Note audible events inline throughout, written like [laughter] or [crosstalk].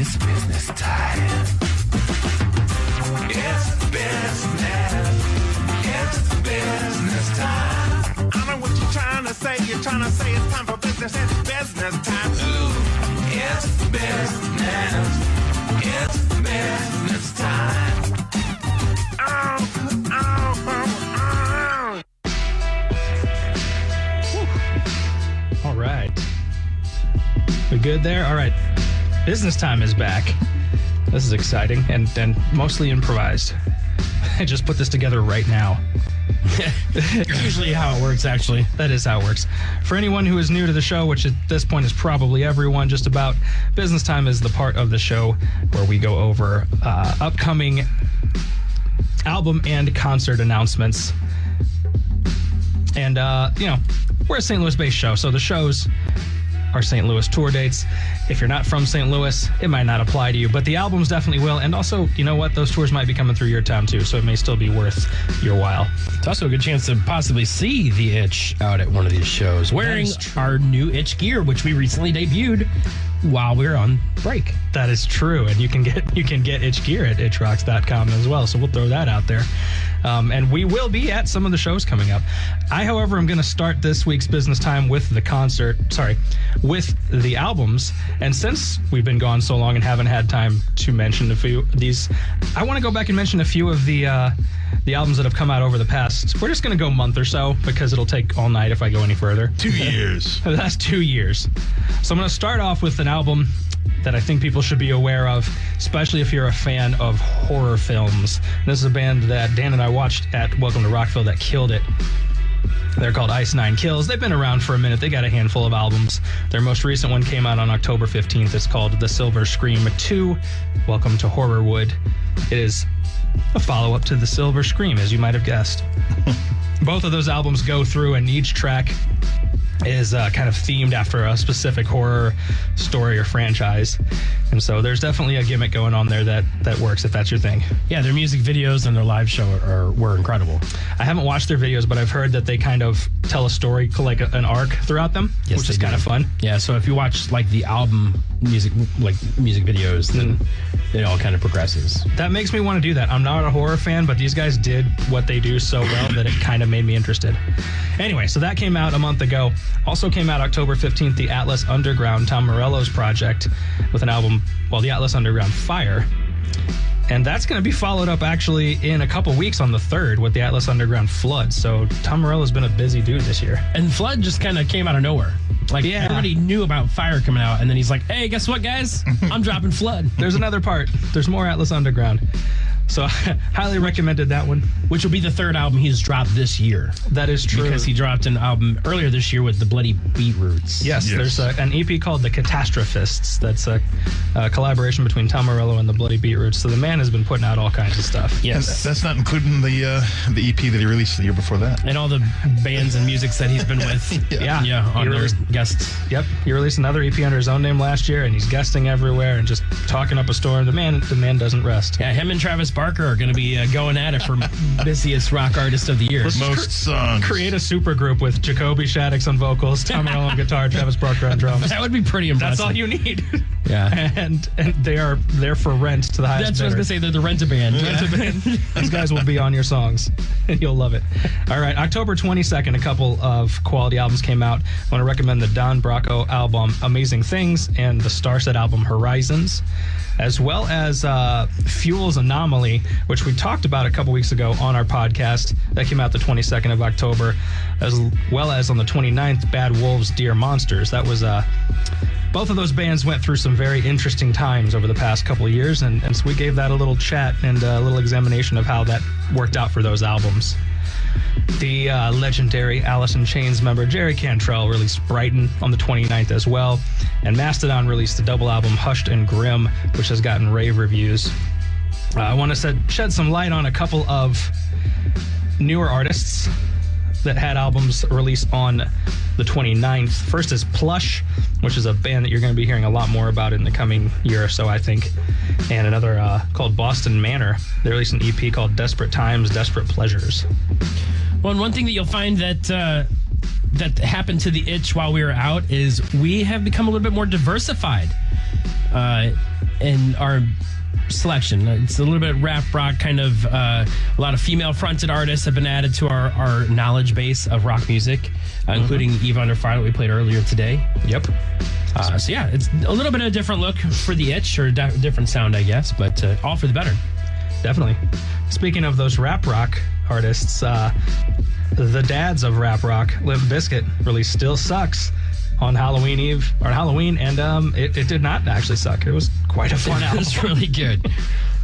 It's business time. It's business. It's business time. I know what you're trying to say. You're trying to say it's time for business. It's business time. Ooh, it's business. It's business time. Oh, oh, oh. oh. All right. We good there? All right. Business time is back. This is exciting and, and mostly improvised. [laughs] I just put this together right now. [laughs] Usually how it works, actually. That is how it works. For anyone who is new to the show, which at this point is probably everyone, just about, business time is the part of the show where we go over uh, upcoming album and concert announcements. And, uh, you know, we're a St. Louis based show, so the shows are St. Louis tour dates. If you're not from St. Louis, it might not apply to you, but the albums definitely will. And also, you know what? Those tours might be coming through your town too, so it may still be worth your while. It's also a good chance to possibly see the itch out at one of these shows wearing our new itch gear, which we recently debuted while we're on break. That is true, and you can get you can get itch gear at itchrocks.com as well. So we'll throw that out there, um, and we will be at some of the shows coming up. I, however, am going to start this week's business time with the concert. Sorry, with the albums. And since we've been gone so long and haven't had time to mention a few of these, I want to go back and mention a few of the uh, the albums that have come out over the past. We're just going to go month or so because it'll take all night if I go any further. Two years. [laughs] last two years. So I'm going to start off with an album that I think people should be aware of, especially if you're a fan of horror films. This is a band that Dan and I watched at Welcome to Rockville that killed it. They're called Ice Nine Kills. They've been around for a minute. They got a handful of albums. Their most recent one came out on October 15th. It's called The Silver Scream 2. Welcome to Horrorwood. It is a follow up to The Silver Scream, as you might have guessed. [laughs] Both of those albums go through, and each track is uh, kind of themed after a specific horror story or franchise. And so there's definitely a gimmick going on there that, that works if that's your thing. Yeah, their music videos and their live show are, were incredible. I haven't watched their videos, but I've heard that they kind of tell a story, like a, an arc throughout them, Yes, which is kind of fun. Yeah, so if you watch like the album music like music videos, then it all kind of progresses. That makes me want to do that. I'm not a horror fan, but these guys did what they do so well that it kind of made me interested. Anyway, so that came out a month ago. Also came out October 15th, the Atlas Underground, Tom Morello's project, with an album, well, the Atlas Underground Fire. And that's going to be followed up actually in a couple weeks on the 3rd with the Atlas Underground Flood. So Tom Morello's been a busy dude this year. And Flood just kind of came out of nowhere. Like Yeah. everybody knew about Fire coming out, and then he's like, "Hey, guess what, guys? [laughs] I'm dropping Flood." There's another part. There's more Atlas Underground. So [laughs] highly recommended that one. which will be the third album he's dropped this year. That is true. Because he dropped an album earlier this year with the Bloody Beetroots. Yes, Yes. there's a, an EP called The Catastrophists. That's a, a collaboration between Tom Morello and the Bloody Beetroots. So the man has been putting out all kinds of stuff. And Yes. that's not including the uh, the EP that he released the year before that. And all the bands and musics that he's been with. [laughs] Yeah. Yeah, on He their released- guests. Yep, he released another EP under his own name last year, and he's guesting everywhere and just talking up a storm. The man, the man doesn't rest. Yeah, him and Travis Barker are going to be uh, going at it for busiest rock artist of the year. Most songs. Create a super group with Jacoby Shaddix on vocals, Tom Morello on guitar, Travis Barker on drums. [laughs] That would be pretty impressive. That's all you need. [laughs] Yeah. and and they are there for rent to the highest That's what I was going to say. They're the rent a band. [laughs] These guys will be on your songs, and you'll love it. All right, October 22nd, a couple of quality albums came out. I want to recommend the Don Broco album Amazing Things and the Starset album Horizons, as well as uh, Fuel's Anomaly, which we talked about a couple weeks ago on our podcast. That came out the 22nd of October, as well as on the 29th, Bad Wolves, Dear Monsters. That was uh, both of those bands went through some very interesting times over the past couple of years, and, and so we gave that a little chat and a little examination of how that worked out for those albums. The uh, legendary Alice in Chains member Jerry Cantrell released Brighten on the 29th as well, and Mastodon released the double album Hushed and Grim, which has gotten rave reviews. Uh, I want to shed some light on a couple of newer artists that had albums released on the 29th. First is Plush, which is a band that you're going to be hearing a lot more about in the coming year or so, I think. And another uh, called Boston Manor. They released an EP called Desperate Times, Desperate Pleasures. Well, and one thing that you'll find that uh, that happened to the itch while we were out is we have become a little bit more diversified. Uh, in our selection. It's a little bit rap rock, kind of uh, a lot of female fronted artists have been added to our, our knowledge base of rock music, uh, including Eva Under Fire that we played earlier today. Yep. Uh, so, yeah, it's a little bit of a different look for the itch or di- different sound, I guess, but uh, all for the better. Definitely. Speaking of those rap rock artists, uh, the dads of rap rock, Limp Bizkit, released "Still Sucks" on Halloween Eve or Halloween, and um, it, it did not actually suck. It was quite a fun [laughs] album. It's really good.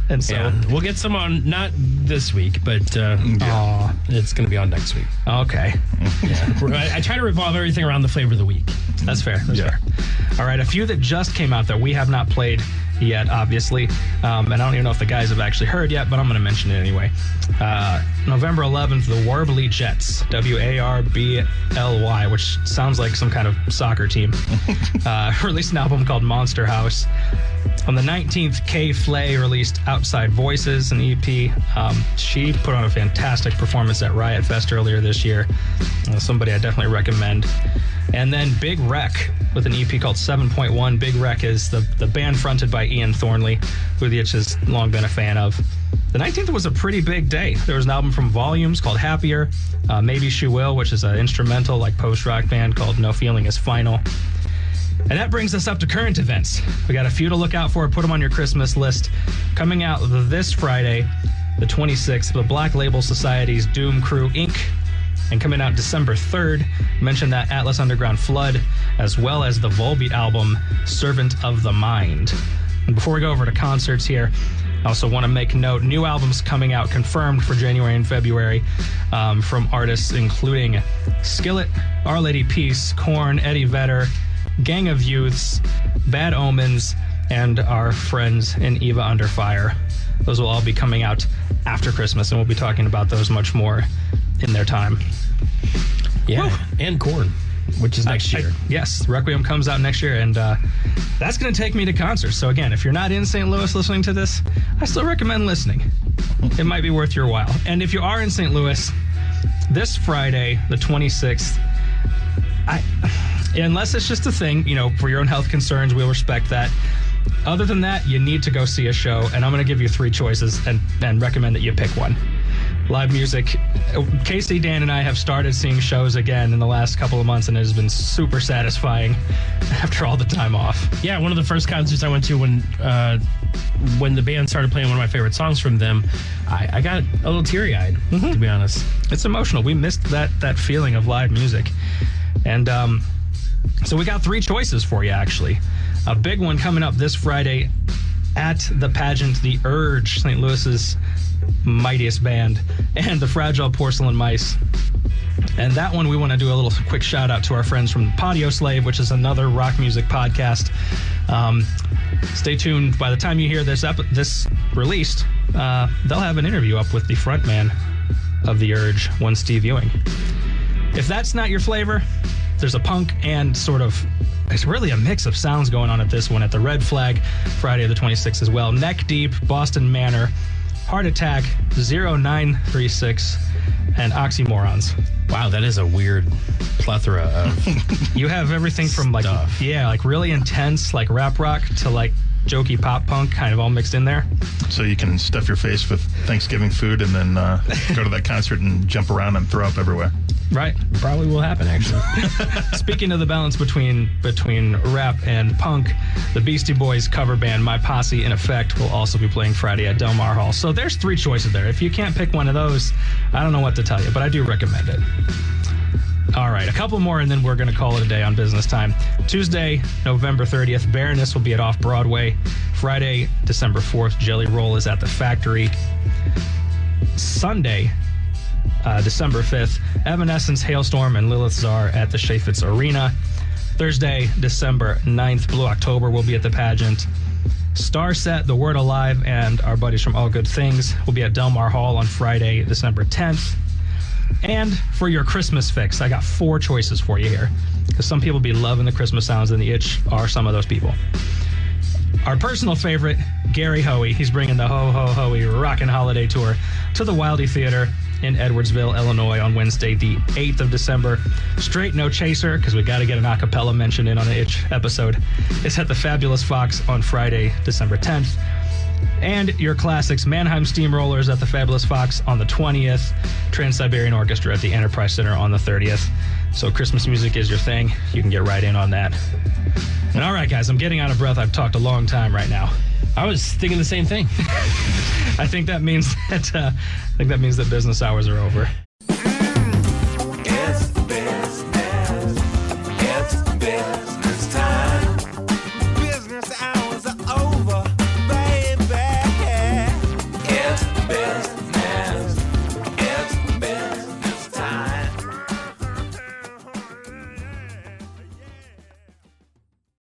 And so, Yeah, we'll get some on not this week, but uh, Aw, it's going to be on next week. okay, I, I try to revolve everything around the flavor of the week. that's fair. That's Yeah. fair. All right, a few that just came out that we have not played yet, obviously, um, and I don't even know if the guys have actually heard yet, but I'm going to mention it anyway. Uh, November 11th, the Warbly Jets, W A R B L Y, which sounds like some kind of soccer team, [laughs] uh, [laughs] released an album called Monster House. On the 19th, K.Flay released Outside Voices, an EP. Um, she put on a fantastic performance at Riot Fest earlier this year. Uh, somebody I definitely recommend. And then Big Wreck with an EP called 7.1. Big Wreck is the, the band fronted by Ian Thornley, who the Itch has long been a fan of. The 19th was a pretty big day. There was an album from Volumes called Happier, uh, Maybeshewill, which is an instrumental like post rock band called No Feeling is Final. And that brings us up to current events. We got a few to look out for. Put them on your Christmas list. Coming out this Friday, the 26th, the Black Label Society's Doom Crew Inc. And coming out December 3rd, mention that Atlas Underground Flood, as well as the Volbeat album Servant of the Mind. And before we go over to concerts here, I also want to make note new albums coming out confirmed for January and February um, from artists including Skillet, Our Lady Peace, Korn, Eddie Vedder, Gang of Youths, Bad Omens, and our friends in Eva Under Fire. Those will all be coming out after Christmas, and we'll be talking about those much more in their time. Yeah, and Korn, which is next I- year. yes, Requiem comes out next year, and uh, that's going to take me to concerts. So again, if you're not in St. Louis listening to this, I still recommend listening. It might be worth your while. And if you are in St. Louis, this Friday, the 26th, I, unless it's just a thing, you know, for your own health concerns, we'll respect that. Other than that, you need to go see a show, and I'm going to give you three choices and, and recommend that you pick one. Live music. Casey, Dan, and I have started seeing shows again in the last couple of months, and it has been super satisfying [laughs] after all the time off. Yeah, one of the first concerts I went to when uh, when the band started playing one of my favorite songs from them, I, I got a little teary eyed, to be honest. It's emotional. We missed that that feeling of live music, and um, so we got three choices for you. Actually, a big one coming up this Friday at the pageant, the Urge, St. Louis's mightiest band, [laughs] and the Fragile Porcelain Mice. And that one, we want to do a little quick shout out to our friends from Podioslave, which is another rock music podcast. Um, stay tuned. By the time you hear this ep- this released, uh, they'll have an interview up with the frontman of the Urge, one Steve Ewing. If that's not your flavor, there's a punk and sort of it's really a mix of sounds going on at this one at the Red Flag Friday of the 26th as well. Neck Deep, Boston Manor, Heart Attack, 0936, and Oxymorons. Wow, that is a weird plethora of. [laughs] You have everything from like Stuff. yeah, like really intense like rap rock to like jokey pop punk kind of all mixed in there. So you can stuff your face with Thanksgiving food and then uh, go to that concert and jump around and throw up everywhere. Right. probably will happen, actually. [laughs] Speaking of the balance between between rap and punk, the Beastie Boys cover band My Posse in Effect will also be playing Friday at Delmar Hall. So there's three choices there. If you can't pick one of those, I don't know what to tell you, but I do recommend it. All right, a couple more, and then we're going to call it a day on business time. Tuesday, November 30th, Baroness will be at Off Broadway. Friday, December 4th, Jelly Roll is at the Factory. Sunday, uh, December 5th, Evanescence, Halestorm, and Lilith Czar at the Chaifetz Arena. Thursday, December 9th, Blue October will be at the pageant. Starset, The Word Alive, and our buddies from All Good Things will be at Delmar Hall on Friday, December 10th. And for your Christmas fix, I got four choices for you here. Because some people be loving the Christmas sounds, and the itch are some of those people. Our personal favorite, Gary Hoey. He's bringing the Ho Ho Hoey Rockin' Holiday Tour to the Wildey Theater in Edwardsville, Illinois on Wednesday, the 8th of December. Straight No Chaser, because we got to get an acapella mention in on an itch episode. It's at the Fabulous Fox on Friday, December 10th. And your classics Mannheim Steamrollers at the Fabulous Fox on the 20th, Trans Siberian Orchestra at the Enterprise Center on the 30th. So Christmas music is your thing. You can get right in on that. And all right, guys, I'm getting out of breath. I've talked a long time right now. I was thinking the same thing. [laughs] I think that means [laughs] that uh, I think that means that business hours are over.